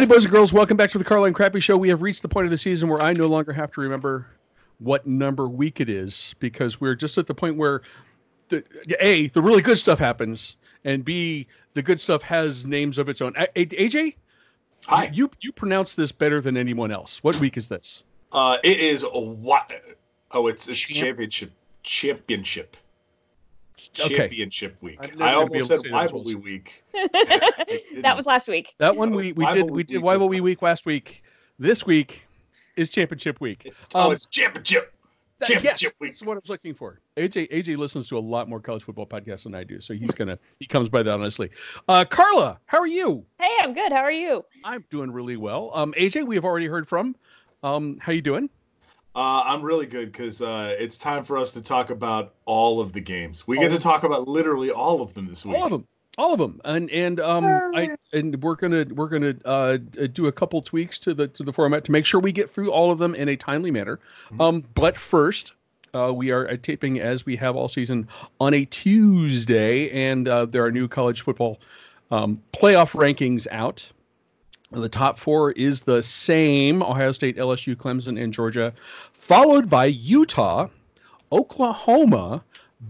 Howdy, boys and girls. Welcome back to the Carla and Crappy Show. We have reached the point of the season where I no longer have to remember what number week it is because we're just at the point where, the, A, the really good stuff happens, and B, the good stuff has names of its own. A- A- AJ? Hi. You, you pronounce this better than anyone else. What week is this? Uh, it is what? Oh, it's it's Champ- championship championship Okay. championship week. I'm never I gonna be almost said say that rivalry week. that was last week. That one we, we Rivalry did we did week was rivalry last week last week. This week is championship week. oh, Um, it's championship. That- Championship yes, week. That's what I was looking for. AJ AJ listens to a lot more college football podcasts than I do, so he's gonna he comes by that honestly. Uh, Carla, how are you? Hey, I'm good. How are you? I'm doing really well. Um, AJ, we have already heard from. Um, how you doing? Uh, I'm really good because uh, it's time for us to talk about all of the games. We All get to talk about literally all of them this week. All of them, all of them, and and um, I and we're gonna we're gonna uh do a couple tweaks to the to the format to make sure we get through all of them in a timely manner. Mhm. Um, but first. Uh, we are uh, taping as we have all season on a Tuesday, and uh, there are new college football um, playoff rankings out. The top four is the same Ohio State, LSU, Clemson, and Georgia, followed by Utah, Oklahoma,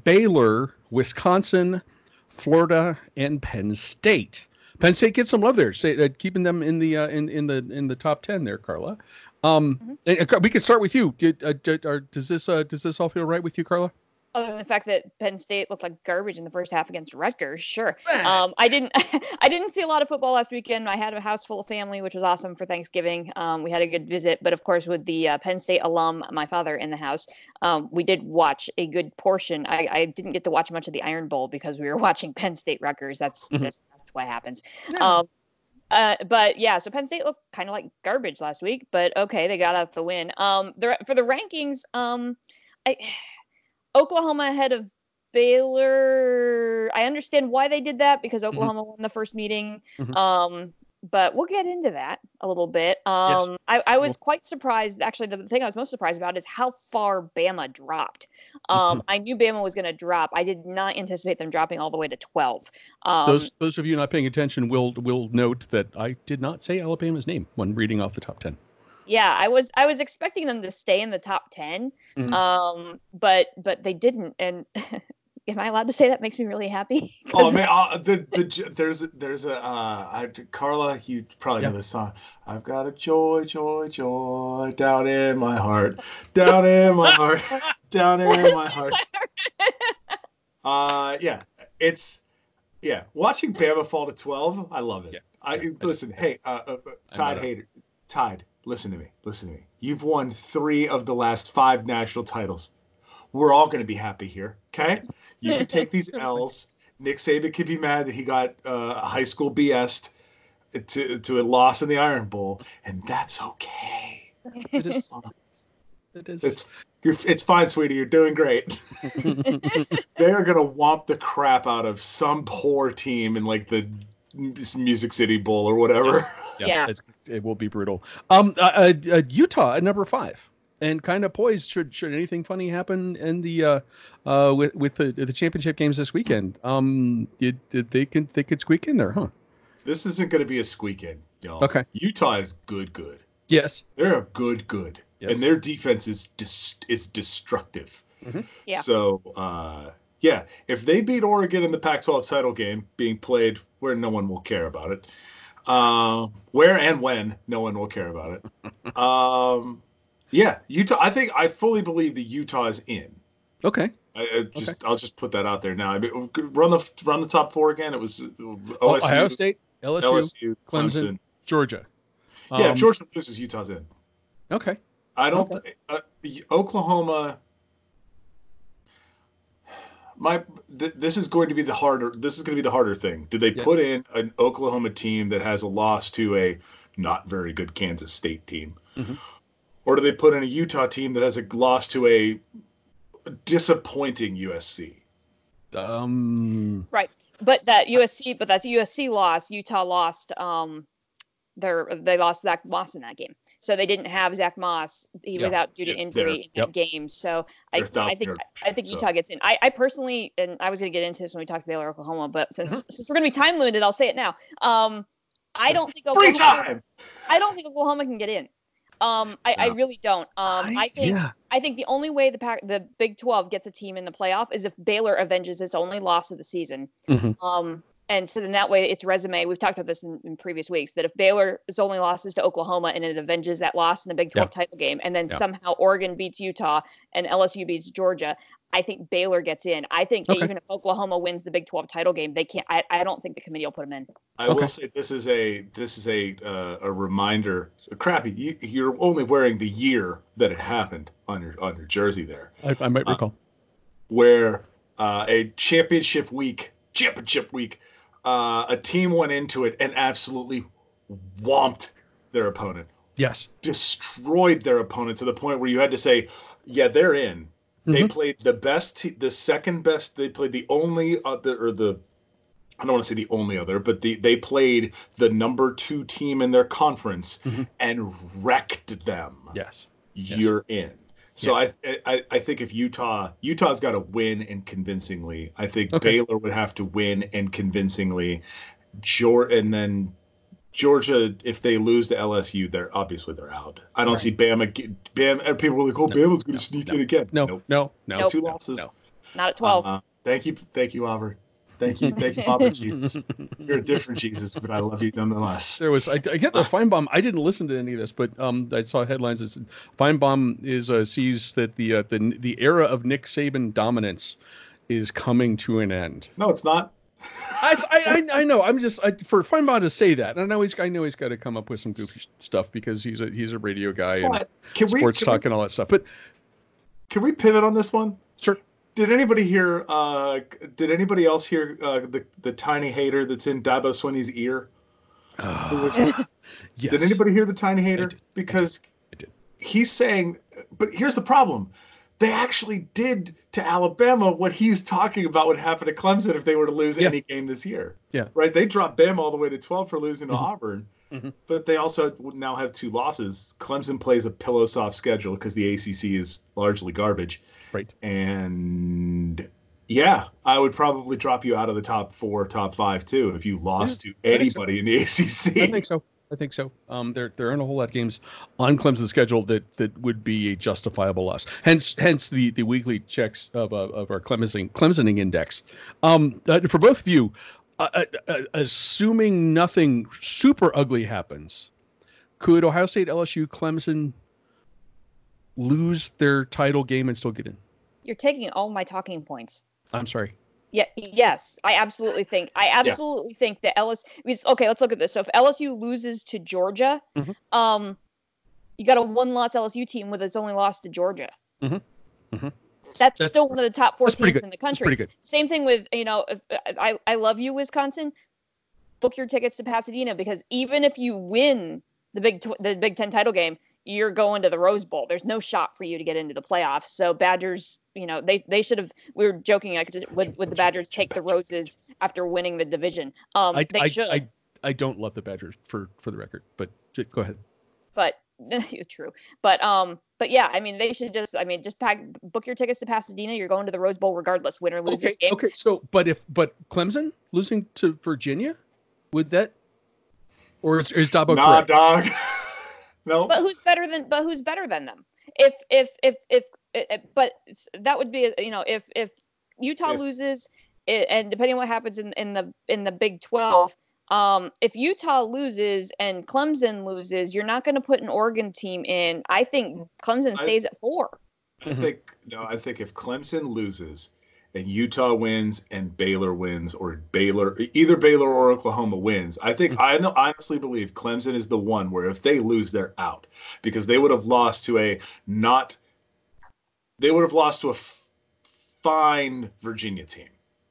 Baylor, Wisconsin, Florida, and Penn State. Penn State gets some love there, say, uh, keeping them in the uh, in in the in the top ten there, Carla. Um, and, uh, we can start with you. Did, uh, does this uh, does this all feel right with you, Carla? Other than the fact that Penn State looked like garbage in the first half against Rutgers, sure. Um, I didn't, I didn't see a lot of football last weekend. I had a house full of family, which was awesome for Thanksgiving. Um, we had a good visit, but of course, with the uh, Penn State alum, my father in the house, um, we did watch a good portion. I, I didn't get to watch much of the Iron Bowl because we were watching Penn State Rutgers. That's Mhm. that's, that's what happens. Um, uh, but yeah, so Penn State looked kind of like garbage last week, but okay, they got out the win. Um, the, for the rankings, um, I, Oklahoma ahead of Baylor. I understand why they did that because Oklahoma won the first meeting. Mhm. Um, but we'll get into that a little bit. Yes. Um, I, I was quite surprised. Actually, the thing I was most surprised about is how far Bama dropped. Um, I knew Bama was going to drop. I did not anticipate them dropping all the way to 12. Um, those those of you not paying attention will will note that I did not say Alabama's name when reading off the top ten. Yeah, I was I was expecting them to stay in the top 10. Mhm. Um, but but they didn't. And am I allowed to say that makes me really happy? oh man, uh, the, the there's there's a uh, I, Carla, you probably Yeah. know this song. I've got a joy, joy, joy down in my heart, down in my heart, down in my heart. Uh, yeah, it's yeah. Watching Bama fall to twelve, I love it. Yeah, I yeah, listen. Hey, uh, uh, uh, Tide not hater, Tide, listen to me. Listen to me. You've won three of the last five national titles. We're all going to be happy here. Okay, you can take these L's. Nick Saban could be mad that he got uh, a high school BS to to a loss in the Iron Bowl, and that's okay. It is. It is. It's you're, it's fine, sweetie. You're doing great. they are gonna whomp the crap out of some poor team in like the this This music City Bowl or whatever. Yes. Yeah. it's- it will be brutal. Um, uh, uh, uh, Utah at number five, and kind of poised. Should should anything funny happen in the uh, uh, with with the, the championship games this weekend, um, it, it- they can they could squeak in there, huh? This isn't gonna be a squeak in, y'all. Okay. Utah is good, good. Yes. They're a good, good, Yes. and their defense is dis- is destructive. Yeah. So, uh, yeah, if they beat Oregon in the Pac-12 title game, being played where no one will care about it, uh, where and when no one will care about it. um, yeah, Utah. I think I fully believe that Utah is in. Okay. I, I just I'll just put that out there now. I mean, run the run the top four again. It was OSU, Ohio State, LSU, LSU, Clemson. Clemson. Georgia. yeah, Um, if Georgia loses, Utah's in. Okay. I don't. Uh, Oklahoma. My th- this is going to be the harder. This is going to be the harder thing. Did they Yes. put in an Oklahoma team that has a loss to a not very good Kansas State team, Mhm. or do they put in a Utah team that has a loss to a disappointing USC? Um. Right. But that USC, but that's USC loss. Utah lost. Um, their they lost Zach Moss in that game, so they didn't have Zach Moss. He Yeah. was out due to injury in that yep. game. So I, I think I think so- Utah gets in. I, I personally, and I was going to get into this when we talked Baylor Oklahoma, but since Mm-hmm. since we're going to be time limited, I'll say it now. Um, I don't think Free Oklahoma. time. I don't think Oklahoma can get in. Um, I, I really don't. Um, I think yeah. I think the only way the pack, the Big Twelve gets a team in the playoff is if Baylor avenges its only loss of the season. Mhm. Um, and so then that way its resume. We've talked about this in, in previous weeks that if Baylor's only losses to Oklahoma and it avenges that loss in the Big Yeah. Twelve title game, and then Yeah. somehow Oregon beats Utah and LSU beats Georgia, I think Baylor gets in. I think Okay. even if Oklahoma wins the Big Twelve title game, they can't. I, I don't think the committee will put them in. I Okay. will say this is a this is a uh, a reminder. Crappy, you, you're only wearing the year that it happened on your on your jersey there, I, I might Uh, recall. where uh, a championship week, championship week, uh, a team went into it and absolutely whomped their opponent, yes. destroyed their opponent to the point where you had to say, "Yeah, they're in." They Mhm. played the best, te- the second best. They played the only other, or the, I don't want to say the only other, but the they played the number two team in their conference Mhm. and wrecked them. Yes. You're in. So I, I I think if Utah Utah's got to win and convincingly. I think Okay. Baylor would have to win and convincingly. Georgia and then Georgia, if they lose to LSU, they're obviously they're out. I don't Right. see Bama. get- Bama. People were like, "Oh, No, Bama's going no, to sneak no, in again." No. Nope. No. No. Nope. two no, losses. no. Not at twelve. Uh, thank you, thank you, Aubrey. Thank you, thank you, Papa Jesus. You're a different Jesus, but I love you nonetheless. There was I, I get the Finebaum. I didn't listen to any of this, but um, I saw headlines that said Finebaum is uh, sees that the uh, the the era of Nick Saban dominance is coming to an end. No, it's not. I, I, I know. I'm just I, for Finebaum to say that. I know he's I know he's got to come up with some goofy stuff because he's a he's a radio guy and we sports talk we, and all that stuff. But can we pivot on this one? sure, Did anybody hear? Uh, did anybody else hear uh, the the tiny hater that's in Dabo Swinney's ear? Who was- yes. Did anybody hear the tiny hater? did. Because I did. he's saying, but here's the problem. They actually did to Alabama what he's talking about would happen to Clemson if they were to lose Yeah. any game this year. Yeah. Right? They dropped Bama all the way to 12 for losing to Mhm. Auburn. Mhm. But they also now have two losses. Clemson plays a pillow soft schedule because the ACC is largely garbage. Right. And yeah, I would probably drop you out of the top four, top five too if you lost to think so. anybody in the ACC. I think so. I think so. Um, there there aren't a whole lot of games on Clemson's schedule that that would be a justifiable loss. Hence hence the the weekly checks of uh, of our Clemsoning Clemsoning index. Um, uh, for both of you, uh, uh, uh, assuming nothing super ugly happens, could Ohio State, LSU, Clemson lose their title game and still get in? You're taking all my talking points. I'm sorry. Yeah, yes, I absolutely think. I absolutely think that LSU. Okay, let's look at this. So if LSU loses to Georgia, Mhm. um, you got a one-loss LSU team with its only loss to Georgia. Mm-hmm. Mm-hmm. That's, That's- still one of the top four teams in the That's country. pretty good. Same thing with you know, if, I I love you, Wisconsin. Book your tickets to Pasadena because even if you win the Big Tw- the Big Ten title game, you're going to the Rose Bowl. There's no shot for you to get into the playoffs. So Badgers, you know, they they should have. We were joking. Like, would would the Badgers take the roses after winning the division? Um, I, they I, should. I, I don't love the Badgers for for the record, but j- go ahead. but true. But um, but yeah, I mean, they should just. I mean, just pack book your tickets to Pasadena. You're going to the Rose Bowl regardless, win or lose Okay, this game. okay. So, but if but Clemson losing to Virginia, would that, or is, is Dabo nah, correct? dog. no. But who's better than? But who's better than them? If if if if, if, if but that would be you know if if Utah If- loses, it, and depending on what happens in in the in the Big Twelve. Um, if Utah loses and Clemson loses, you're not going to put an Oregon team in. I think Clemson I- stays at four. I mm-hmm. think no. I think if Clemson loses and Utah wins and Baylor wins, or Baylor either Baylor or Oklahoma wins, I think I honestly believe Clemson is the one where if they lose, they're out because they would have lost to a not. They would have lost to a f- fine Virginia team,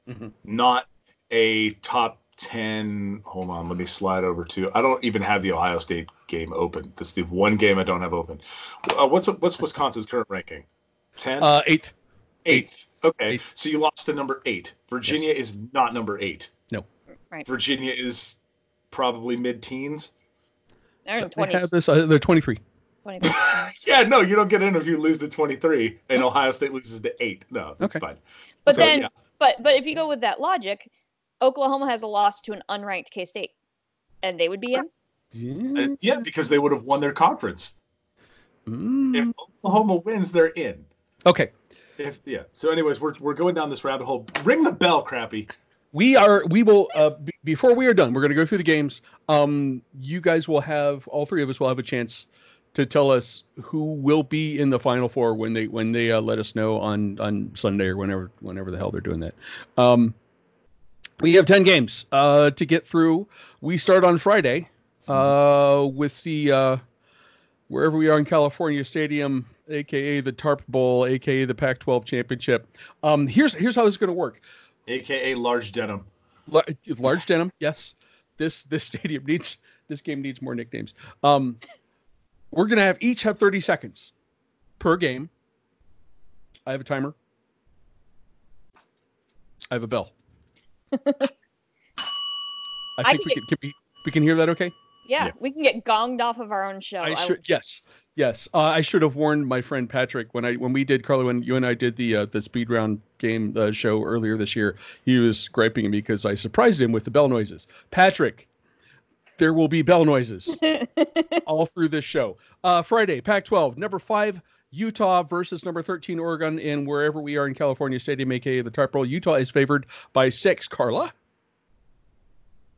Mhm. not a top. 10 hold on let me slide over to i don't even have the ohio state game open that's the one game i don't have open uh, what's what's wisconsin's current ranking 10 Uh, eighth. Eighth. Okay. Eighth. So you lost to number eight. Virginia is not number eight. No. Right. Virginia is probably mid teens. They're in They have this. Uh, they're twenty three. 20. Yeah, no, you don't get in if you lose to 23 and Ohio State loses to eight. No, that's Okay. fine. But So, then, yeah. but but if you go with that logic, Oklahoma has a loss to an unranked K State. and they would be in. Uh, yeah, because they would have won their conference. Mm. If Oklahoma wins, they're in. Okay. If yeah. So, anyways, we're we're going down this rabbit hole. Ring the bell, crappy. We are. We will. Uh, b- before we are done, we're going to go through the games. Um, you guys will have all three of us will have a chance to tell us who will be in the final four when they when they uh, let us know on on Sunday or whenever whenever the hell they're doing that. Um, we have ten games uh, to get through. We start on Friday uh, with the uh, wherever we are in California Stadium, aka the Tarp Bowl, aka the Pac-12 championship. Um, here's here's how this is going to work. AKA large denim. Lar- large denim yes this this stadium needs this game needs more nicknames um we're gonna have each have 30 seconds per game i have a timer i have a bell i I think we can can, can we, we can hear that okay Yeah, Yeah. we can get gonged off of our own show. I I should would- yes yes uh, i should have warned my friend patrick when i when we did carlo when you and i did the uh, the speed round game uh, show earlier this year he was griping at me because i surprised him with the bell noises patrick there will be bell noises all through this show uh friday pac 12 number five Utah versus number 13 Oregon in wherever we are in California Stadium, aka the Tarp Bowl. Utah is favored by six. Carla?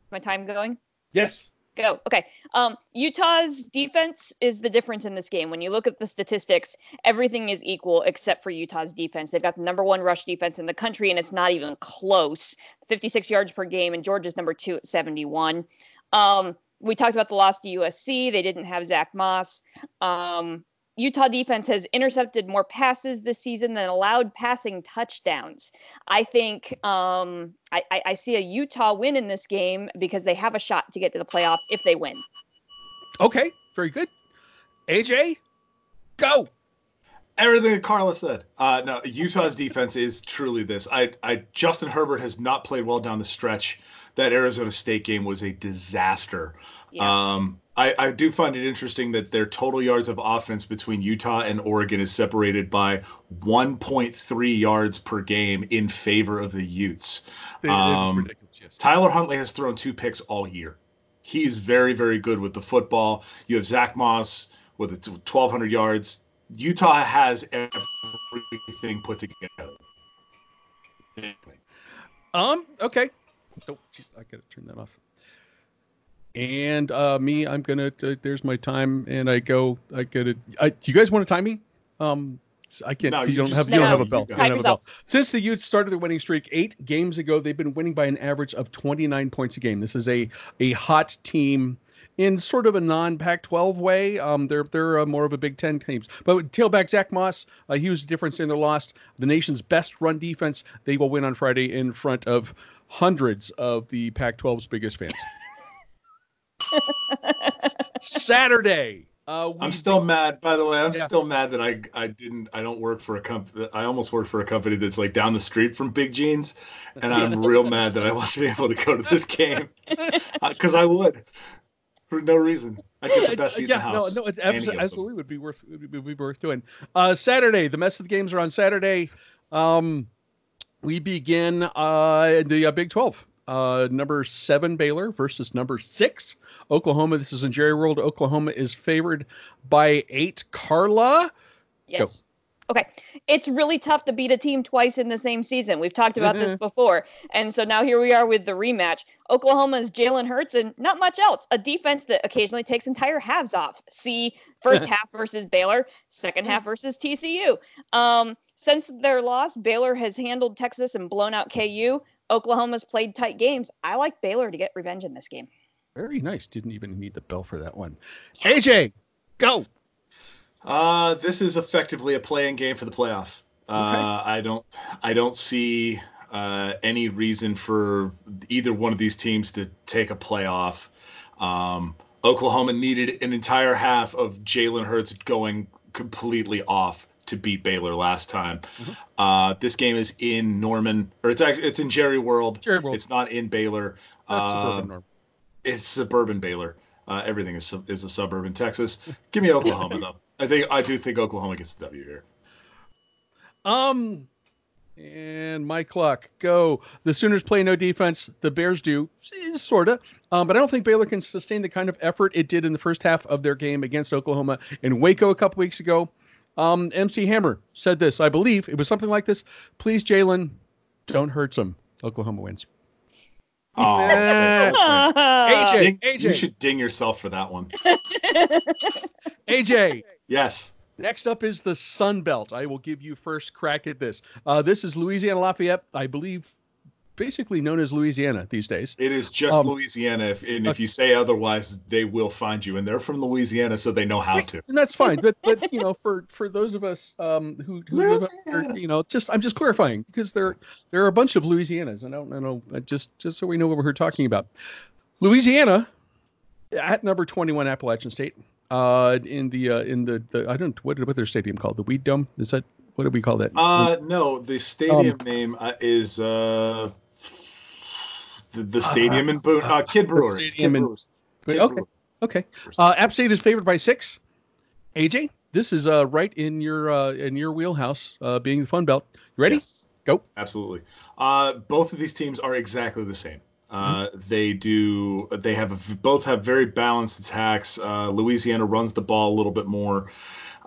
My time going. Yes. Go. Okay. Um, Utah's defense is the difference in this game. When you look at the statistics, everything is equal except for Utah's defense. They've got the number one rush defense in the country, and it's not even close. 56 yards per game, and Georgia's number two at 71. Um, we talked about the loss to USC. They didn't have Zach Moss. Um, Utah defense has intercepted more passes this season than allowed passing touchdowns. I think um, I, I, I see a Utah win in this game because they have a shot to get to the playoff if they win. Okay. Very good. AJ, go. Everything that Carla said. Uh, no, Utah's defense is truly this. I, I, Justin Herbert has not played well down the stretch. That Arizona State game was a disaster. Yeah. Um, I, I do find it interesting that their total yards of offense between Utah and Oregon is separated by 1.3 yards per game in favor of the Utes. It- it Um, ridiculous. Yes. Tyler Huntley has thrown two picks all year. He's very, very good with the football. You have Zach Moss with a 1,200 yards. Utah has everything put together. Um. Okay. Oh, jeez, I gotta turn that off. And uh, me, I'm gonna. Uh, there's my time, and I go. I gotta. I, do you guys want to time me? Um, I can't. No, you, you don't just- have. You don't have a you bell. You don't have a bell. Since the Utes started their winning streak eight games ago, they've been winning by an average of 29 points a game. This is a a hot team in sort of a non-Pac-12 way. Um, they're they're uh, more of a Big Ten teams. But tailback Zach Moss, uh, he was the difference in their loss. The nation's best run defense. They will win on Friday in front of hundreds of the Pac-12's biggest fans. Saturday. Uh, we I'm still mad. By the way, I'm Yeah. still mad that I I didn't I don't work for a company. I almost worked for a company that's like down the street from Big Jeans, and I'm real mad that I wasn't able to go to this game because I would for no reason. I get the best seat yeah, in the house. No, no, it Any abso- of them. absolutely would be worth it would be worth doing. Uh, Saturday, the rest of the games are on Saturday. Um, we begin uh, the uh, Big Twelve. Uh, number seven Baylor versus number six Oklahoma. This is in Jerry World. Oklahoma is favored by eight. Carla. Yes. Okay. It's really tough to beat a team twice in the same season. We've talked about this Mhm. before. And so now here we are with the rematch. Oklahoma's Jalen Hurts and not much else. A defense that occasionally takes entire halves off. See first half versus Baylor, second half versus TCU. Um, since their loss, Baylor has handled Texas and blown out KU. Oklahoma's played tight games. I like Baylor to get revenge in this game. Very nice. Didn't even need the bell for that one. AJ, go. Uh, this is effectively a playing game for the playoff. Uh, I don't, I don't see uh, any reason for either one of these teams to take a playoff. Um, Oklahoma needed an entire half of Jalen Hurts going completely off to beat Baylor last time. Mhm. Uh, this game is in Norman, or it's actually it's in Jerry World. Jerry World. It's not in Baylor. That's Uh, suburban norm. it's suburban Baylor. Uh, everything is is a suburban Texas. Give me Oklahoma though. I think I do think Oklahoma gets the W here. Um, And my clock, go. The Sooners play no defense. The Bears do, sort of. Um, but I don't think Baylor can sustain the kind of effort it did in the first half of their game against Oklahoma in Waco a couple weeks ago. Um, MC Hammer said this, I believe it was something like this. Please, Jalen, don't hurt some. Oklahoma wins. Oh, AJ, ding, AJ. you should ding yourself for that one. AJ, Yes. Next up is the Sun Belt. I will give you first crack at this. Uh, this is Louisiana Lafayette, I believe, basically known as Louisiana these days. It is just Um, Louisiana. If, and if you say otherwise, they will find you. And they're from Louisiana, so they know how to. And that's fine. But but you know, for for those of us um, who, who live you know, just I'm just clarifying because there there are a bunch of Louisianas. and I don't know uh, just just so we know what we're talking about. Louisiana at number 21 Appalachian State. Uh, in the uh, in the, the I don't what what their stadium called the Weed Dome is that what do we call that? Uh, no, the stadium Um, name uh, is uh, the, the stadium in Boone. Uh, Kidd Brewer. It's stadium Kidd in- Brewers. Kidd okay. Brewers. Okay. Uh, App State is favored by six. AJ, this is uh, right in your uh, in your wheelhouse, uh, being the Fun Belt. You ready? Yes. Go. Absolutely. Uh, both of these teams are exactly the same. Uh, They do. They have both have very balanced attacks. Uh, Louisiana runs the ball a little bit more.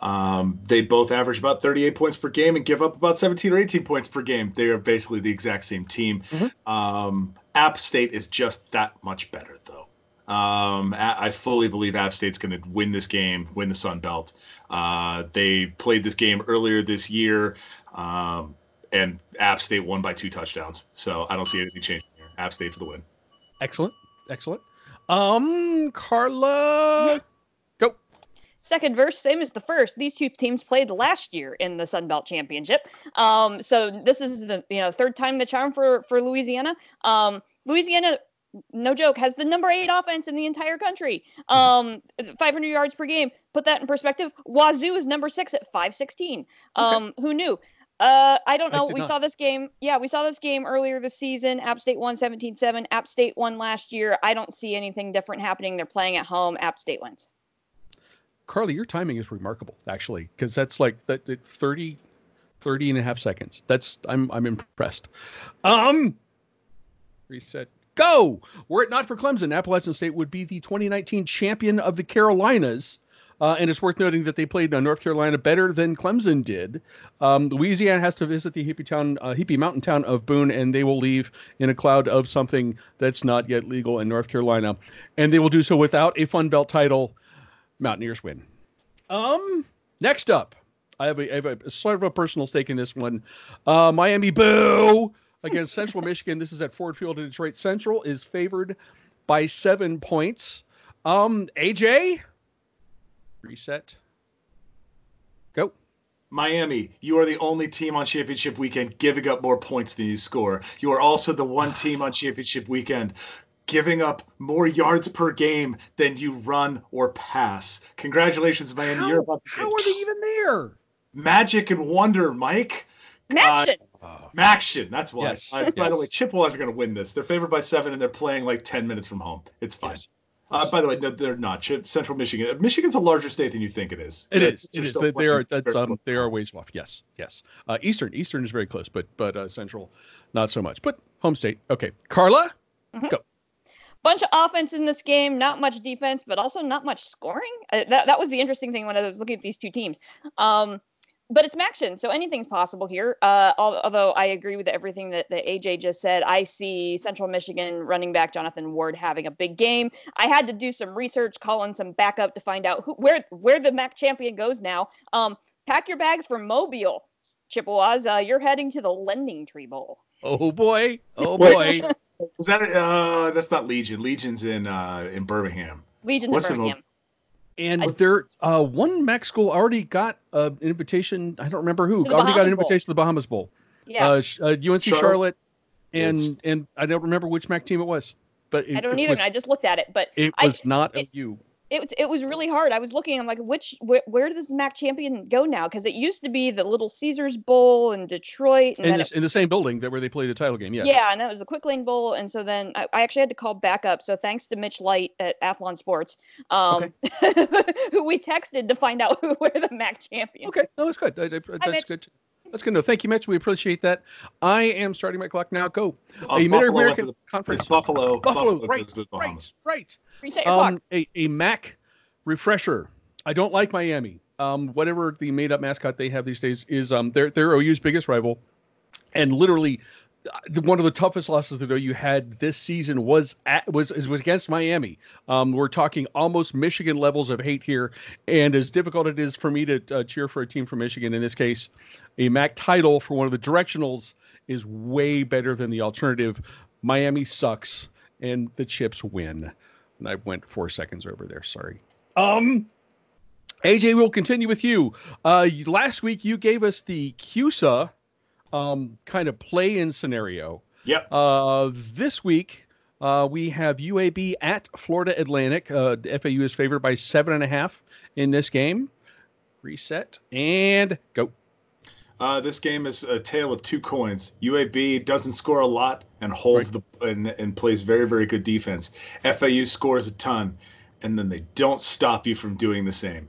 Um, they both average about 38 points per game and give up about 17 or 18 points per game. They are basically the exact same team. Mhm. Um, App State is just that much better, though. Um, I fully believe App State's going to win this game, win the Sun Belt. Uh, they played this game earlier this year, um, and App State won by two touchdowns. So I don't see anything changing. App State for the win. Excellent. Excellent. Um, Carla. Go. Second verse, same as the first. These two teams played last year in the Sun Belt Championship. Um, so this is the you know third time the charm for for Louisiana. Um, Louisiana, no joke, has the number eight offense in the entire country. Um, 500 yards per game. Put that in perspective. Wazzu is number six at 516. Um, who knew? Uh, I don't know. did We not. saw this game. Yeah, we saw this game earlier this season. App State won 17-7. App State won last year. I don't see anything different happening. They're playing at home. App State wins. Carly, your timing is remarkable, actually, because that's like that that 30, 30 and a half seconds. That's I'm I'm impressed. Um, reset. Go. Were it not for Clemson, Appalachian State would be the 2019 champion of the Carolinas. Uh, and it's worth noting that they played uh, North Carolina better than Clemson did. Um, Louisiana has to visit the hippie town, uh, hippie mountain town of Boone, and they will leave in a cloud of something that's not yet legal in North Carolina, and they will do so without a Fun Belt title. Mountaineers win. Um, next up, I have a, I have a sort of a personal stake in this one. Uh, Miami Boo against Central Michigan. This is at Ford Field in Detroit. Central is favored by seven points. Um, AJ, reset. Go. Miami, you are the only team on championship weekend giving up more points than you score. You are also the one team on championship weekend giving up more yards per game than you run or pass. Congratulations, Miami. How, You're about to how are they even there? magic and wonder, Mike. Action. Maction. That's why. Yes, Uh, By the way, Chippewas are going to win this. They're favored by seven, and they're playing like ten minutes from home. It's fine. Yes. Uh, by the way, no, they're not. Central Michigan. Michigan's a larger state than you think it is. It They're- they're They, they are. That's um. They are ways off. Yes. Yes. Uh, Eastern. Eastern is very close, but but uh, Central, not so much. But home state. Okay. Carla. Go. Bunch of offense in this game, not much defense, but also not much scoring. Uh, that, that was the interesting thing when I was looking at these two teams. Um, but it's Maction, so anything's possible here. Uh, although I agree with everything that, that AJ just said, I see Central Michigan running back Jonathan Ward having a big game. I had to do some research, call in some backup to find out who, where where the MAC champion goes now. Um, pack your bags for Mobile, Chippewas. Uh, you're heading to the Lending Tree Bowl. Oh boy. Oh boy. Is that uh that's not Legion. Legion's in uh in Birmingham. Legion What's of the Mo- Birmingham. And I- there, uh, one MAC school already got uh, an invitation. I don't remember who. To the Already got an Bahamas Bowl. invitation to the Bahamas Bowl. Yeah. Uh, sh- uh, UNC Charlotte. Charlotte, and It's- and I don't remember which MAC team it was, but it, I don't it either. Was, and I just looked at it, but it I- was not it- OU. It it was really hard. I was looking. I'm like, which where, where does the MAC champion go now? Because it used to be the Little Caesars Bowl in Detroit, and In, this, it, in the same building that where they played the title game. Yes. yeah, and that was the Quick Lane Bowl, and so then I, I actually had to call back up. So thanks to Mitch Light at Athlon Sports, um, who we texted to find out who were the MAC champions. Okay. No, that's good. I- I- that's Mitch. good. That's good to know. Thank you, Mitch. We appreciate that. I am starting my clock now. Go. Uh, a Mid Buffalo went American the- Conference. It's Buffalo. Buffalo, goes right, the right, right. Reset your clock. Um, a, a Mac refresher. I don't like Miami. Um, whatever the made up mascot they have these days is um, they're, they're OU's biggest rival. And literally, the- one of the toughest losses that you had this season was at, was was against Miami. Um, we're talking almost Michigan levels of hate here, and as difficult it is for me to uh, cheer for a team from Michigan in this case, a MAC title for one of the directionals is way better than the alternative. Miami sucks, and the Chips win. And I went four seconds over there. Sorry. Um, AJ, we'll continue with you. Uh, last week you gave us the CUSA um, kind of play-in scenario. Yep. Uh, this week uh, we have UAB at Florida Atlantic. Uh, FAU is favored by seven and a half in this game. Reset and go. Uh, this game is a tale of two coins. UAB doesn't score a lot and holds the and, and plays very very good defense. FAU scores a ton, and then they don't stop you from doing the same.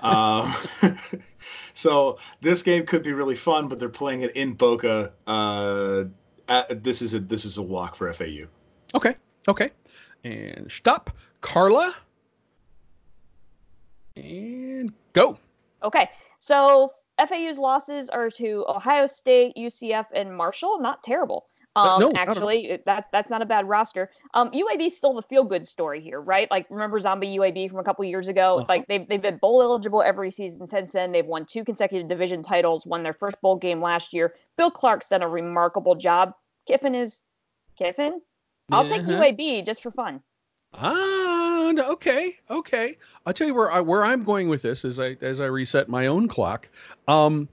Um, so this game could be really fun, but they're playing it in Boca. Uh, at, this is a this is a walk for FAU. Okay. Okay. And stop. Carla. And go. Okay, so FAU's losses are to Ohio State, UCF, and Marshall. Not terrible. Um, no, not at all. actually, that that's not a bad roster. Um, UAB is still the feel good story here, right? Like remember Zombie UAB from a couple years ago? Uh-huh. Like they've they've been bowl eligible every season since then. They've won two consecutive division titles. Won their first bowl game last year. Bill Clark's done a remarkable job. Kiffin is Kiffin. I'll take Uh-huh. UAB just for fun. Ah, okay, okay. I'll tell you where I where I'm going with this as I as I reset my own clock. Um,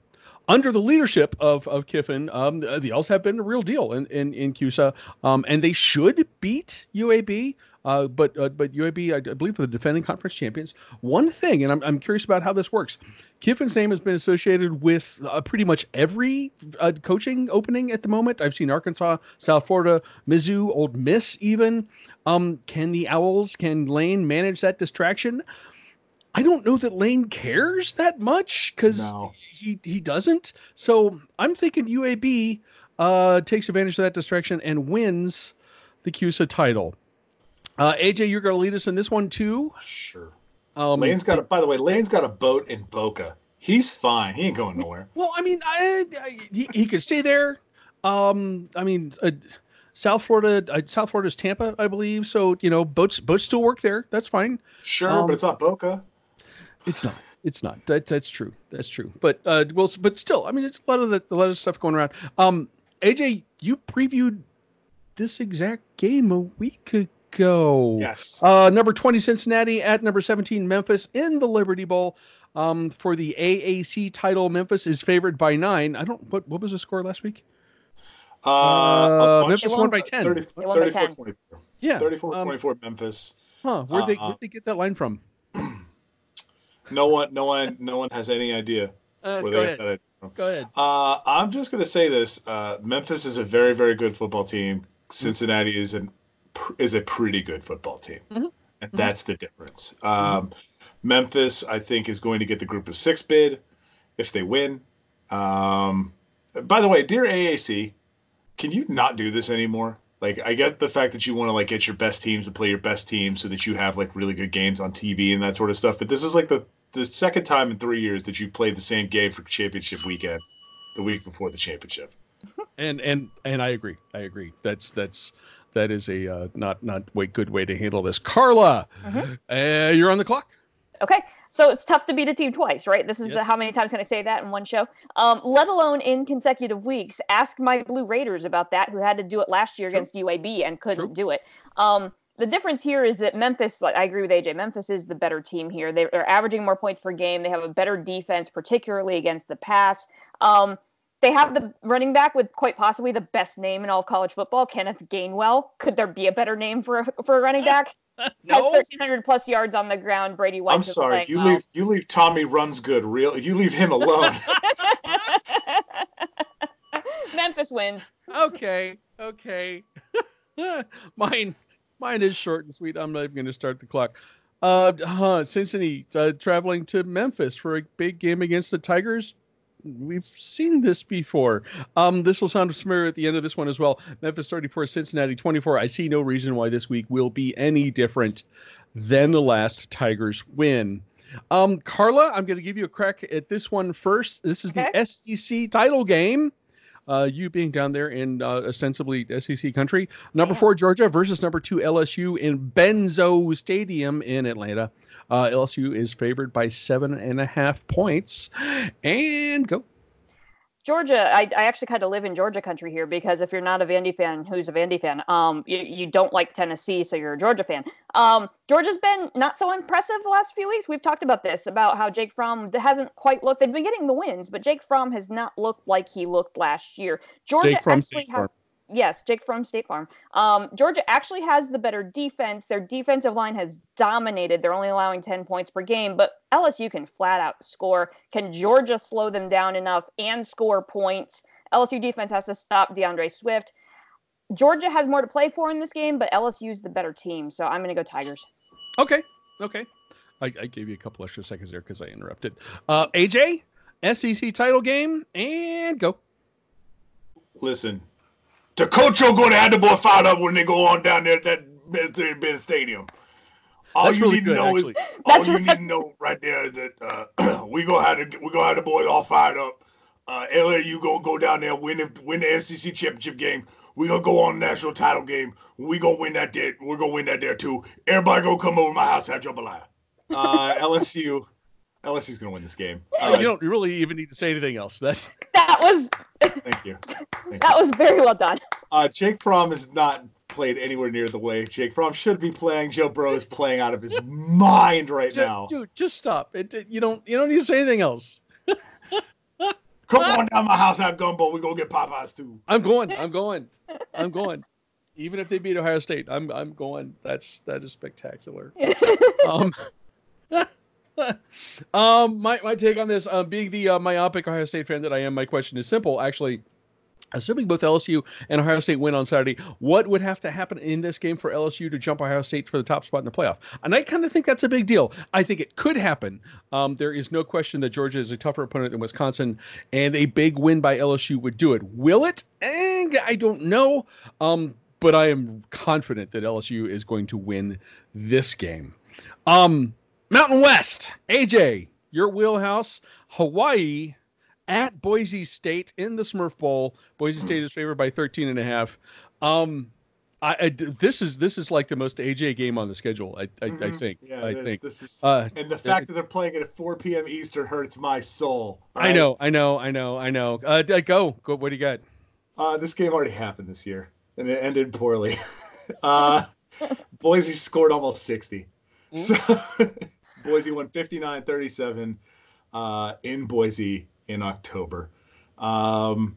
under the leadership of of Kiffin, um, the, the have been the real deal in in in CUSA, um, and they should beat UAB. Uh, but uh, but UAB, I, I believe, the defending conference champions. One thing, and I'm I'm curious about how this works. Kiffin's name has been associated with uh, pretty much every uh, coaching opening at the moment. I've seen Arkansas, South Florida, Mizzou, Ole Miss, even. Um, can the Owls, can Lane manage that distraction? I don't know that Lane cares that much because No. he he doesn't. So I'm thinking UAB uh, takes advantage of that distraction and wins the CUSA title. Uh, AJ, you're going to lead us in this one too. Sure. Um, Lane's got a. By the way, Lane's got a boat in Boca. He's fine. He ain't going nowhere. Well, I mean, I, I, he, he could stay there. Um, I mean, uh, South Florida, uh, South Florida's Tampa, I believe. So you know, boats boats still work there. That's fine. Sure, Um, but it's not Boca. It's not. It's not. That, that's true. That's true. But uh, well, but still, I mean, it's a lot of the a lot of stuff going around. Um, AJ, you previewed this exact game a week ago. Yes. Uh, number 20 Cincinnati at number 17 Memphis in the Liberty Bowl. Um, for the AAC title, Memphis is favored by nine. I don't. What what was the score last week? Uh, Uh, Memphis of won by 10. 30, They won by 34, 10. 24. Yeah, 34 um, 24 Memphis. Huh? Where'd they Uh, where'd they get that line from? No one, no one, no one has any idea Uh, where go they ahead. that. Go ahead. Uh, I'm just gonna say this: uh, Memphis is a very, very good football team. Cincinnati is an is a pretty good football team, Mhm. and Mhm. that's the difference. Um, Memphis, I think, is going to get the group of six bid if they win. Um, by the way, dear AAC, can you not do this anymore? Like, I get the fact that you want to like get your best teams to play your best teams so that you have like really good games on TV and that sort of stuff. But this is like the the second time in three years that you've played the same game for championship weekend, the week before the championship. And and and I agree. I agree. That's that's that is a uh, not not way good way to handle this. Carla, Mhm. uh, you're on the clock. Okay, so it's tough to beat a team twice, right? This is the how many times can I say that in one show? Um, let alone in consecutive weeks. Ask my Blue Raiders about that, who had to do it last year True. against UAB and couldn't True. do it. Um, the difference here is that Memphis, like I agree with AJ, Memphis is the better team here. They're, they're averaging more points per game. They have a better defense, particularly against the pass. Um, they have the running back with quite possibly the best name in all of college football, Kenneth Gainwell. Could there be a better name for a, for a running back? Has 1,300 plus yards on the ground. Brady White. I'm sorry, you leave you leave Tommy runs good. Real, you leave him alone. Memphis wins. okay, okay. mine, mine is short and sweet. I'm not even going to start the clock. Uh, huh, Cincinnati uh, traveling to Memphis for a big game against the Tigers. we've seen this before. Um, this will sound familiar at the end of this one as well. Memphis 34, Cincinnati 24. I see no reason why this week will be any different than the last Tigers win. Um, Carla, I'm going to give you a crack at this one first. This is Okay. the SEC title game. Uh, you being down there in uh, ostensibly SEC country. Number Yeah. four, Georgia versus number two, LSU in Benzo Stadium in Atlanta. Uh, LSU is favored by seven and a half points. And go. Georgia, I, I actually kind of live in Georgia country here because if you're not a Vandy fan, who's a Vandy fan? Um, you, you don't like Tennessee, so you're a Georgia fan. Um, Georgia's been not so impressive the last few weeks. We've talked about this about how Jake Fromm hasn't quite looked. They've been getting the wins, but Jake Fromm has not looked like he looked last year. Georgia Jake actually. Farm. Yes, Jake from State Farm. Um, Georgia actually has the better defense. Their defensive line has dominated. They're only allowing 10 points per game, but LSU can flat out score. Can Georgia slow them down enough and score points? LSU defense has to stop D'Andre Swift. Georgia has more to play for in this game, but LSU's the better team, so I'm going to go Tigers. Okay. Okay. I, I gave you a couple extra seconds there because I interrupted. Uh, AJ, SEC title game, and go. Listen, the coach will go to have the boy fired up when they go on down there at that Ben- Ben Stadium. All That's you really need good, to know actually. is all That's you what- need to know right there is that uh, we go have the we go have the boys all fired up. Uh, LAU gonna go down there win the, win the SEC championship game. We gonna go on the national title game. We gonna win that there. We're gonna win that there too. Everybody gonna come over to my house and have jambalaya. Uh, LSU, LSU's gonna win this game. Uh, you don't really even need to say anything else. That's That was thank you. Thank you. that was very well done. Uh, Jake Fromm has not played anywhere near the way Jake Fromm should be playing. Joe Burrow is playing out of his mind right Ju- now. dude. Just stop. It, it- you don't. You don't need to say anything else. Come on down my house, have gumbo. We're gonna get Popeyes too. I'm going. I'm going. I'm going. Even if they beat Ohio State, I'm I'm going. That's that is spectacular. um, um, my my take on this, uh, being the uh, myopic Ohio State fan that I am, my question is simple. Actually, assuming both LSU and Ohio State win on Saturday, what would have to happen in this game for LSU to jump Ohio State for the top spot in the playoff? And I kind of think that's a big deal. I think it could happen. Um, there is no question that Georgia is a tougher opponent than Wisconsin, and a big win by LSU would do it. Will it? And I don't know. Um, but I am confident that LSU is going to win this game. Um, Mountain West, AJ, your wheelhouse, Hawaii at Boise State in the Smurf Bowl. Boise State is favored by 13 and a half. Um, I, I- this is this is like the most AJ game on the schedule. I I, I Mhm. think. Yeah, I this, think. this is. Uh, and the fact that they're playing it at 4 p.m. Eastern hurts my soul. I know, I know, I know, I know. Uh, go, go. What do you got? Uh, this game already happened this year, and it ended poorly. uh, Boise scored almost 60. So Boise won 59 37 uh, in Boise in October. Um,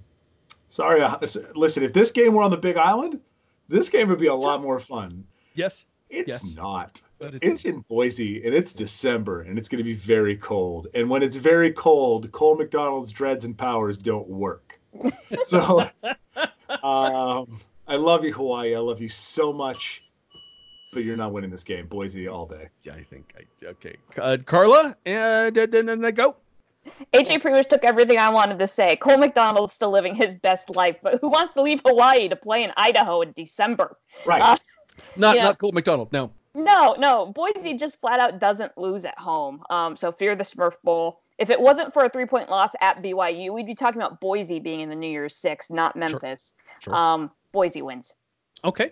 sorry, uh, listen, if this game were on the Big Island, this game would be a lot more fun. Yes, It's Yes. not. but it's, It's in Boise and it's December and it's going to be very cold. And when it's very cold, Cole McDonald's dreads and powers don't work. So um, I love you, Hawaii. I love you so much. But you're not winning this game. Boise all day. yeah, I think. I, okay, uh, Carla, and uh, then then go. AJ pretty much took everything I wanted to say. Cole McDonald's still living his best life, but who wants to leave Hawaii to play in Idaho in December? Right. Uh, Not Yeah. not Colt McDonald. No. No, no. Boise just flat out doesn't lose at home. Um, so fear the Smurf Bowl. If it wasn't for a three point loss at BYU, we'd be talking about Boise being in the New Year's Six, not Memphis. Sure. Um, Boise wins. Okay.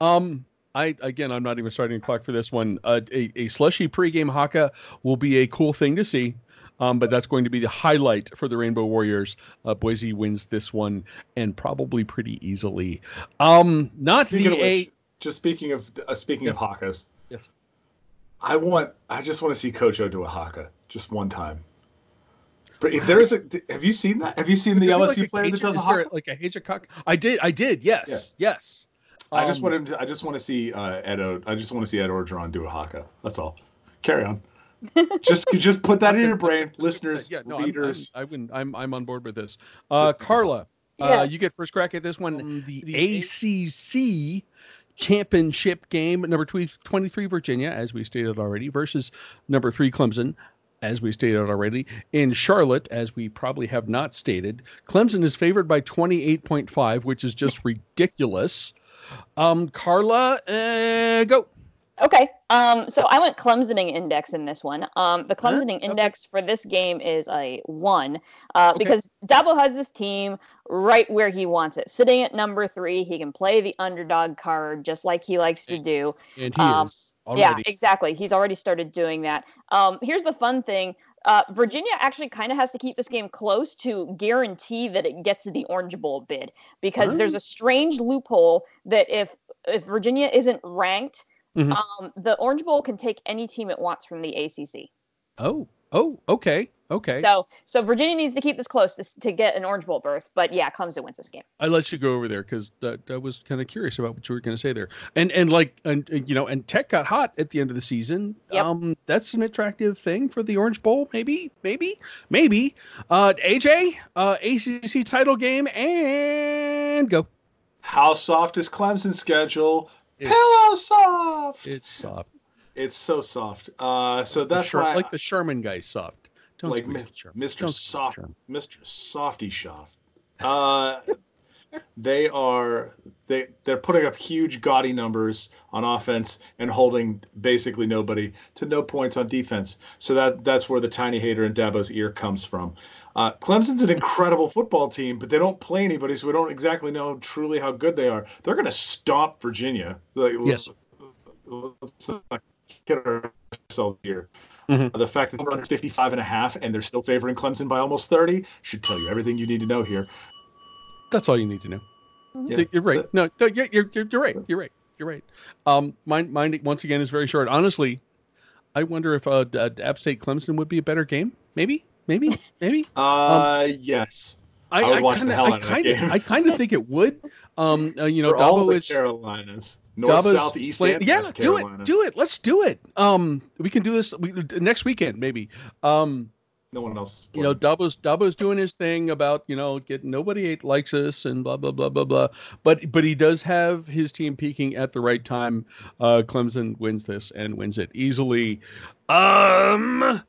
Um, I again, I'm not even starting the clock for this one. Uh, a, a slushy pregame haka will be a cool thing to see. Um, but that's going to be the highlight for the Rainbow Warriors. Uh, Boise wins this one and probably pretty easily. Um, not Speaking the a. just speaking of uh, speaking Yes. of hakas, Yes. I want I just want to see Coach O do a haka just one time. But if there is a, have you seen that? Have you seen the Is there LSU like a player that does a haka? like a Hitchcock? I did. I did. Yes. Yes. I just Um, want him to, I just want to see uh, Ed. O, I just want to see Ed Orgeron do a haka. That's all. Carry on. just just put that in your brain, listeners, Yeah, no, I'm, I'm. I wouldn't, I'm, I'm on board with this. Uh, Just- Carla, uh, you get first crack at this one. the, ACC championship game, number twe- 23 Virginia, as we stated already, versus number three Clemson. As we stated already. In Charlotte, as we probably have not stated, Clemson is favored by 28.5, which is just ridiculous. Um, Carla, uh, go. Okay. Um, so I went Clemsoning index in this one. Um, the Clemsoning okay. index for this game is a one, uh, because Dabo has this team right where he wants it, sitting at number three. He can play the underdog card just like he likes to do. And he Um, is Yeah, exactly. He's already started doing that. Um, here's the fun thing. Uh, Virginia actually kind of has to keep this game close to guarantee that it gets the Orange Bowl bid because there's a strange loophole that if if Virginia isn't ranked, Mhm. um, the Orange Bowl can take any team it wants from the ACC. Oh, oh, okay, okay. So so Virginia needs to keep this close to, to get an Orange Bowl berth. But yeah, Clemson wins this game. I let you go over there because that I was kind of curious about what you were going to say there. And and like and and, you know, and Tech got hot at the end of the season. Yep. Um, that's an attractive thing for the Orange Bowl. Maybe, maybe, maybe. Uh, AJ, uh, ACC title game and go. How soft is Clemson's schedule? It's- Pillow soft. It's soft. It's so soft. Uh, so The that's Shar- why, like the Charmin guy, soft. Don't like squeeze Mi- the Mr. Don't squeeze the Soft, Mr. Softy Soft. Uh, they are they they're putting up huge gaudy numbers on offense and holding basically nobody to no points on defense. So that that's where the tiny hater in Dabo's ear comes from. Uh, Clemson's an incredible football team, but they don't play anybody, so we don't exactly know truly how good they are. They're going to stomp Virginia. Like, Yes. let's not kid ourselves here. Mhm. The fact that they're under 55 and a half and they're still favoring Clemson by almost 30 should tell you everything you need to know here. That's all you need to know. Yeah, you're right. No, no, you're, you're, you're right. You're right. You're right. Um, mine, mine once again is very short. Honestly, I wonder if uh, uh, App State Clemson would be a better game. Maybe, maybe, maybe. Uh, yes. I, I would watch the kinda, I out of kind of, game. I kind of think it would. Um, uh, you know, For Dabo is Carolinas, north, Dabo's south, east, play- yeah, west do Carolina. it, do it. Let's do it. Um, we can do this we, next weekend, maybe. Um, No one else. you know. Dabo's Dabo's doing his thing about you know get nobody likes us and blah blah blah blah blah. But but he does have his team peaking at the right time. Uh, Clemson wins this and wins it easily. Um,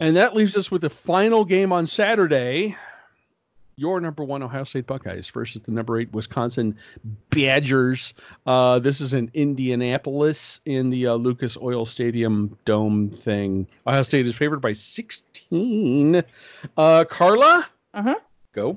and that leaves us with the final game on Saturday. Your number one Ohio State Buckeyes versus the number eight Wisconsin Badgers. Uh, this is in Indianapolis in the uh, Lucas Oil Stadium dome thing. Ohio State is favored by 16. Uh, Carla, Mhm. go.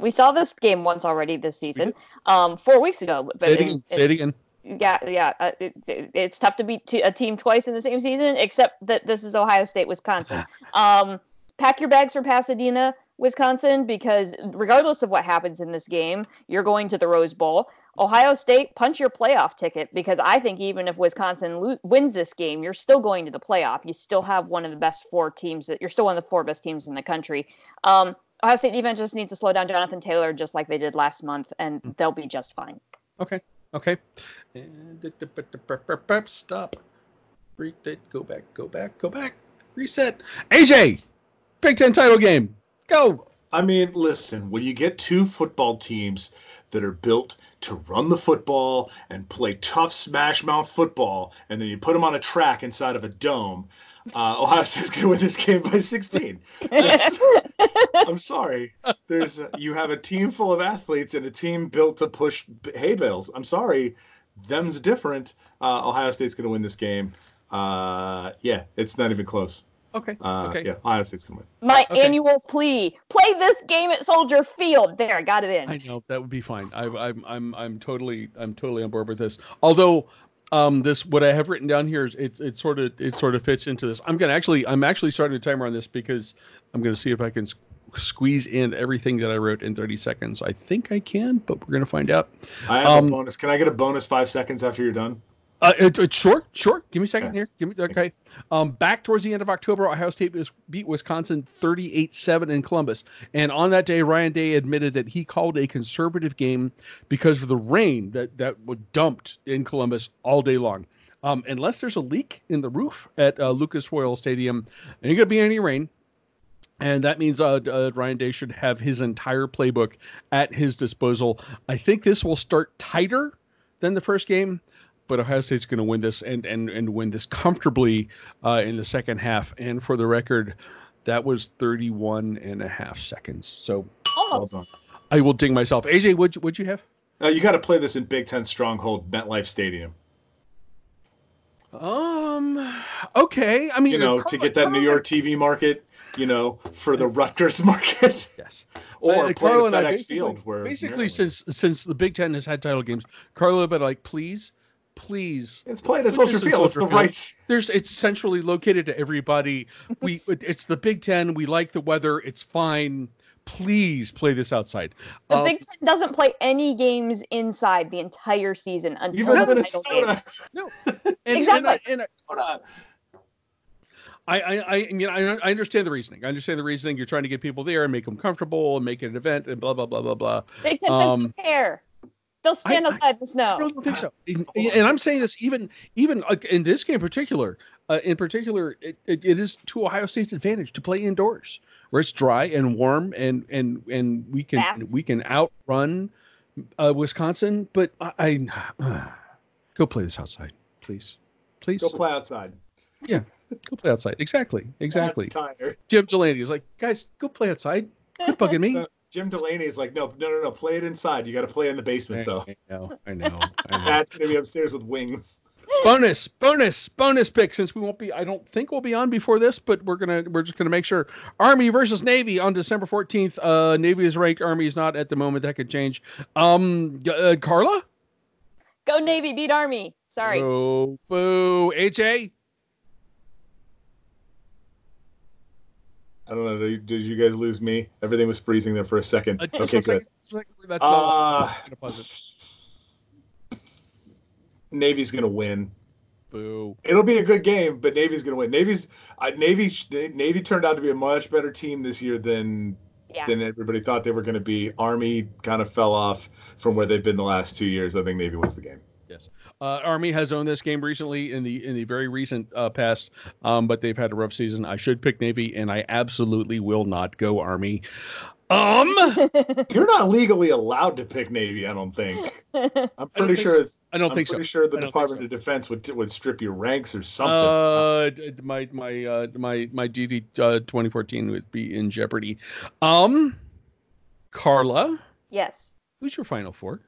We saw this game once already this season, um, four weeks ago. But Say it it's- again. Say it again. yeah, yeah. Uh, it, it- it's tough to beat t- a team twice in the same season, except that this is Ohio State, Wisconsin. Um, pack your bags for Pasadena, Wisconsin, because regardless of what happens in this game, you're going to the Rose Bowl. Ohio State, punch your playoff ticket because I think even if Wisconsin lo- wins this game, you're still going to the playoff. You still have one of the best four teams. That you're still one of the four best teams in the country. Um, Ohio State defense just needs to slow down Jonathan Taylor just like they did last month, and they'll be just fine. Okay. Okay. Stop. Go back. Go back. Go back. Reset. AJ, Big Ten title game. Go. I mean, listen, when you get two football teams that are built to run the football and play tough smash mouth football, and then you put them on a track inside of a dome, uh, Ohio State's going to win this game by 16. I'm sorry. There's a, you have a team full of athletes and a team built to push hay bales. I'm sorry. Them's different. Uh, Ohio State's going to win this game. Uh, yeah, it's not even close. Okay. Uh, okay. Yeah, Ohio State's going to win. My Okay. annual plea: play this game at Soldier Field. There, I got it in. I know that would be fine. I, I'm I'm I'm totally I'm totally on board with this. Although, um, this what I have written down here is it's it sort of it sort of fits into this. I'm gonna actually I'm actually starting a timer on this because I'm gonna see if I can squeeze in everything that I wrote in 30 seconds. I think I can, but we're gonna find out. I have Um, a bonus. Can I get a bonus five seconds after you're done? Uh, it, it, sure, sure. Give me a second here. Give me okay. Um, back towards the end of October, Ohio State was, beat Wisconsin 38-7 in Columbus, and on that day, Ryan Day admitted that he called a conservative game because of the rain that that was dumped in Columbus all day long. Um, unless there's a leak in the roof at uh, Lucas Oil Stadium, ain't gonna be any rain. And that means uh, uh, Ryan Day should have his entire playbook at his disposal. I think this will start tighter than the first game, but Ohio State's going to win this and and and win this comfortably uh, in the second half. And for the record, that was 31 and a half seconds. So Almost. Well I will ding myself. AJ, what'd you, what'd you have? Now you got to play this in Big Ten stronghold MetLife Stadium. Um. Okay. I mean, You know, Carla- to get that New York TV market. You know, for the Rutgers market, Yes. or Uh, play Carla at FedEx basically- Field, where Basically, Maryland- since since the Big Ten has had title games, Carla, but like, please, please, it's played at Put Soldier this in Field, it's the Soldier Field. right. there's it's centrally located to everybody. We it's the Big Ten. We like the weather. It's fine. Please play this outside. The Uh, Big Ten doesn't play any games inside the entire season until Even the title game. Minnesota. and, and Exactly. I, and I, Minnesota. I, I, I, you know, I, I understand the reasoning. I understand the reasoning. You're trying to get people there and make them comfortable and make it an event and blah blah blah blah blah. Big Ten fans Um, don't care. They'll stand I- outside the snow. I snow. don't think so. And, and I'm saying this even even like, in this game in particular. Uh, in particular, it, it, it is to Ohio State's advantage to play indoors, where it's dry and warm, and and and we can Fast. we can outrun uh, Wisconsin. But I, I go play this outside, please, please Go play outside. Yeah, go play outside. Exactly, exactly. Jim Delany is like, guys, go play outside. Quit bugging me. No, Jim Delany is like, no, no, no, no. Play it inside. You got to play in the basement, though. I know, I know. I know. That's gonna be upstairs with wings. bonus, bonus, bonus pick. Since we won't be, I don't think we'll be on before this, but we're gonna, we're just gonna make sure. Army versus Navy on December fourteenth. Uh, Navy is ranked. Army is not at the moment. That could change. Um, uh, Carla. Go Navy, beat Army. Sorry. Oh, boo. AJ. I don't know. Did did you guys lose me? Everything was freezing there for a second. Uh, Okay, one second, good. just one second. That's Uh, gonna pause it. Navy's gonna win. Boo. It'll be a good game, but Navy's gonna win. Navy's uh, Navy Navy turned out to be a much better team this year than Yeah. than everybody thought they were going to be. Army kind of fell off from where they've been the last two years. I think Navy wins the game. Uh, Army has owned this game recently in the in the very recent uh, past, um, but they've had a rough season. I should pick Navy, and I absolutely will not go Army. Um, You're not legally allowed to pick Navy. I don't think. I'm pretty think sure. so. It's, I don't I'm think so. pretty sure the I don't think Department so. of Defense would would strip your ranks or something. Uh, d- d- my my uh, my my DD uh, 2014 would be in jeopardy. Um, Carla, yes. who's your final four?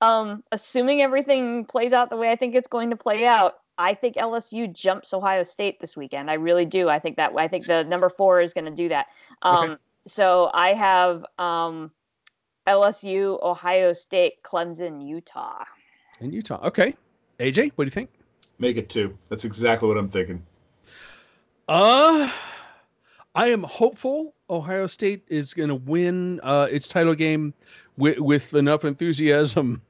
Um, assuming everything plays out the way I think it's going to play out, I think LSU jumps Ohio State this weekend. I really do. I think that I think the number four is going to do that. Um, Okay. so I have um, LSU, Ohio State, Clemson, Utah. In Utah. Okay. AJ, what do you think? Make it two. That's exactly what I'm thinking. Uh, I am hopeful Ohio State is going to win uh, its title game with, with enough enthusiasm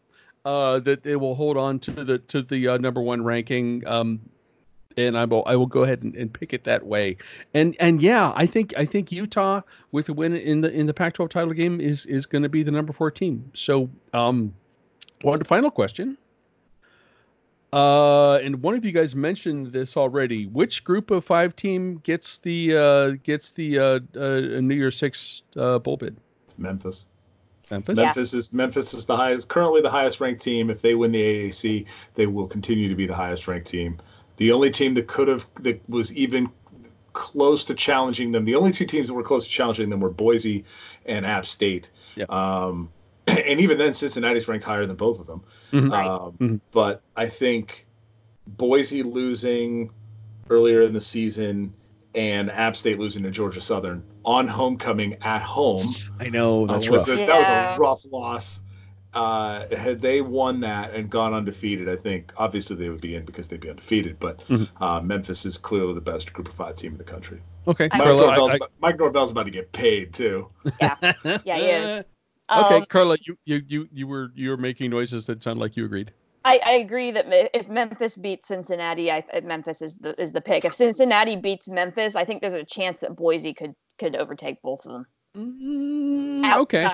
uh, that they will hold on to the to the uh, number one ranking. Um, and I will I will go ahead and, and pick it that way. And and yeah, I think I think Utah with a win in the in the Pac-12 title game is is going to be the number four team. So um, one final question. Uh, and one of you guys mentioned this already. Which group of five team gets the uh, gets the uh, uh, New Year's Six uh, bowl bid? It's Memphis. Memphis. Yeah. Is Memphis is the highest currently the highest ranked team. If they win the AAC, they will continue to be the highest ranked team. The only team that could have that was even close to challenging them, the only two teams that were close to challenging them were Boise and App State. Yeah. Um, and even then, Cincinnati's ranked higher than both of them. Mhm. Right. Um, Mhm. But I think Boise losing earlier in the season and App State losing to Georgia Southern on homecoming at home I know uh, that's was rough. a, that was a rough loss. Uh, had they won that and gone undefeated, I think obviously they would be in because they'd be undefeated. But Mhm. uh, Memphis is clearly the best Group of Five team in the country. Okay, I- Mike, Carla. Norvell's, I- about- Mike Norvell's about to get paid too. Yeah, he is. okay, Um, Carla, you, you you you were you were making noises that sound like you agreed. I, I agree that if Memphis beats Cincinnati, I Memphis is the is the pick. If Cincinnati beats Memphis, I think there's a chance that Boise could could overtake both of them. Mm, okay.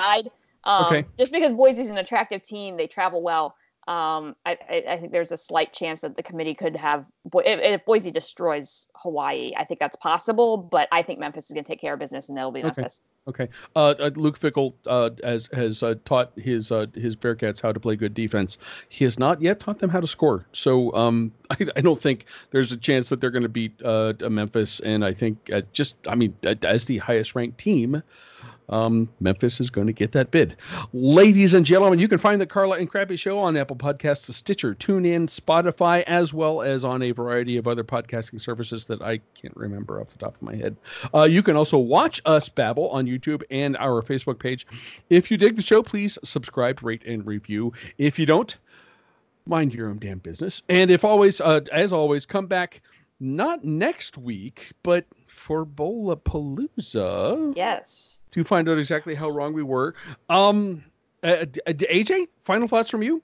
Um, Okay. just because Boise's an attractive team, they travel well. Um, I, I, I think there's a slight chance that the committee could have if, if Boise destroys Hawaii. I think that's possible, but I think Memphis is going to take care of business and they'll be Okay. Memphis. Okay. Uh, uh, Luke Fickell uh, has has uh, taught his uh, his Bearcats how to play good defense. He has not yet taught them how to score. So um, I, I don't think there's a chance that they're going to beat uh, Memphis. And I think just I mean as the highest ranked team, um, Memphis is going to get that bid. Ladies and gentlemen, you can find the Carla and Crappy Show on Apple Podcasts, the Stitcher, TuneIn, Spotify, as well as on a variety of other podcasting services that I can't remember off the top of my head. Uh, you can also watch us babble on YouTube and our Facebook page. If you dig the show, please subscribe, rate, and review. If you don't, mind your own damn business. And if always, uh, as always, come back not next week, but for Bowlapalooza. Yes. to find out exactly how wrong we were. Um, uh, uh, AJ, final thoughts from you?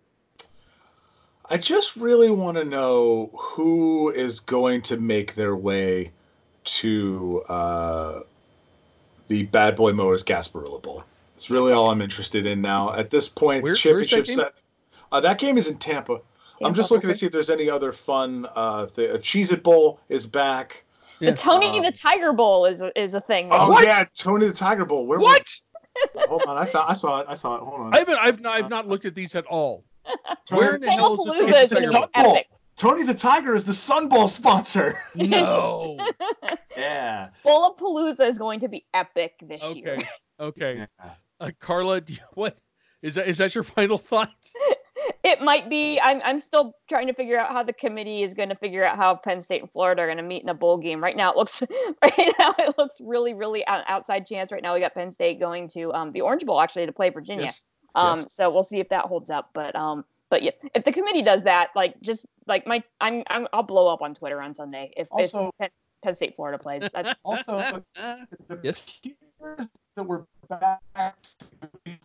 I just really want to know who is going to make their way to uh, the Bad Boy Mowers Gasparilla Bowl. It's really all I'm interested in now. At this point, Where- the that championship set. Uh, that game is in Tampa. I'm just looking okay. to see if there's any other fun. Uh, th- Cheez It Bowl is back. Yeah. The Tony Um, the Tiger Bowl is a, is a thing. Oh What? yeah, Tony the Tiger Bowl. Where What? Was, hold on, I thought I saw it. I saw it. Hold on. I haven't. I've not. I've not looked at these at all. Tony, where in the hell is the Bowlapalooza the going Sun Bowl. epic. Tony the Tiger is the Sun Bowl sponsor. No. yeah. Bowlapalooza is going to be epic this year. okay. Okay. yeah. Uh, Carla, do you, what is that? Is that your final thought? It might be. I'm I'm still trying to figure out how the committee is going to figure out how Penn State and Florida are going to meet in a bowl game. Right now, it looks right now it looks really really outside chance. Right now, we got Penn State going to um, the Orange Bowl actually to play Virginia. Yes. Um, yes. so we'll see if that holds up. But um, but yeah, if the committee does that, like just like my, I'm, I'm I'll blow up on Twitter on Sunday if, Also- if Penn, Penn State Florida plays. That's, Also, the Yes. that we're back.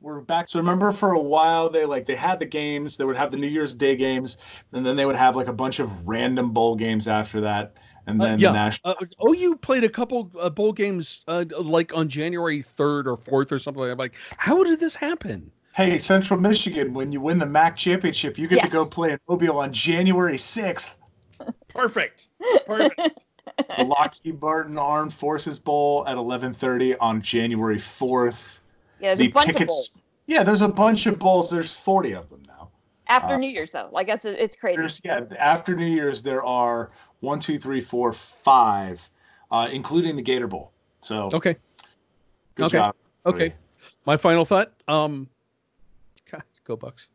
We're back. So remember, for a while they like they had the games. They would have the New Year's Day games, and then they would have like a bunch of random bowl games after that, and Uh, then yeah. the national. Uh, OU played a couple uh, bowl games uh, like on January third or fourth or something like. I'm like, how did this happen? Hey, Central Michigan, when you win the MAC championship, you get to go play in Mobile on January sixth. Perfect. Perfect. The Lockheed Martin Armed Forces Bowl at eleven thirty on January fourth. yeah, there's The a bunch of tickets. bowls Yeah, there's a bunch of bowls. There's forty of them now. after uh, New Year's though. Like that's it's crazy. There's yeah. After New Year's, there are one, two, three, four, five, uh, including the Gator Bowl. So Okay. good okay. job. Okay. My final thought. Um, God, go Bucks,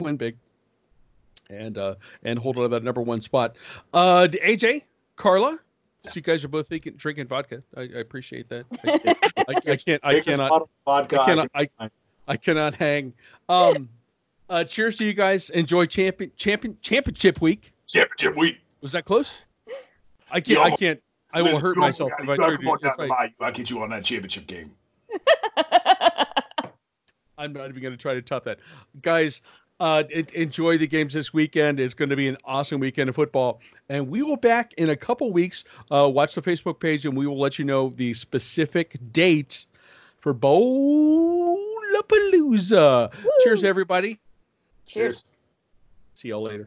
win big, and uh, and hold on to that number one spot. Uh, AJ, Carla, so you guys are both thinking, drinking vodka. I, I appreciate that. I, can't- I, I can't. I cannot. vodka I I cannot. I. I cannot hang. Um, uh, cheers to you guys. Enjoy champion champion championship week. Championship week. Was that close? I can't. I can't. I will hurt myself if I try to. down I- I'll get you on that championship game. I'm not even going to try to top that. Guys, uh, enjoy the games this weekend. It's going to be an awesome weekend of football. And we will back in a couple weeks. Uh, watch the Facebook page and we will let you know the specific dates for Bowlapalooza. Woo. Cheers, everybody. Cheers. Cheers. See y'all later.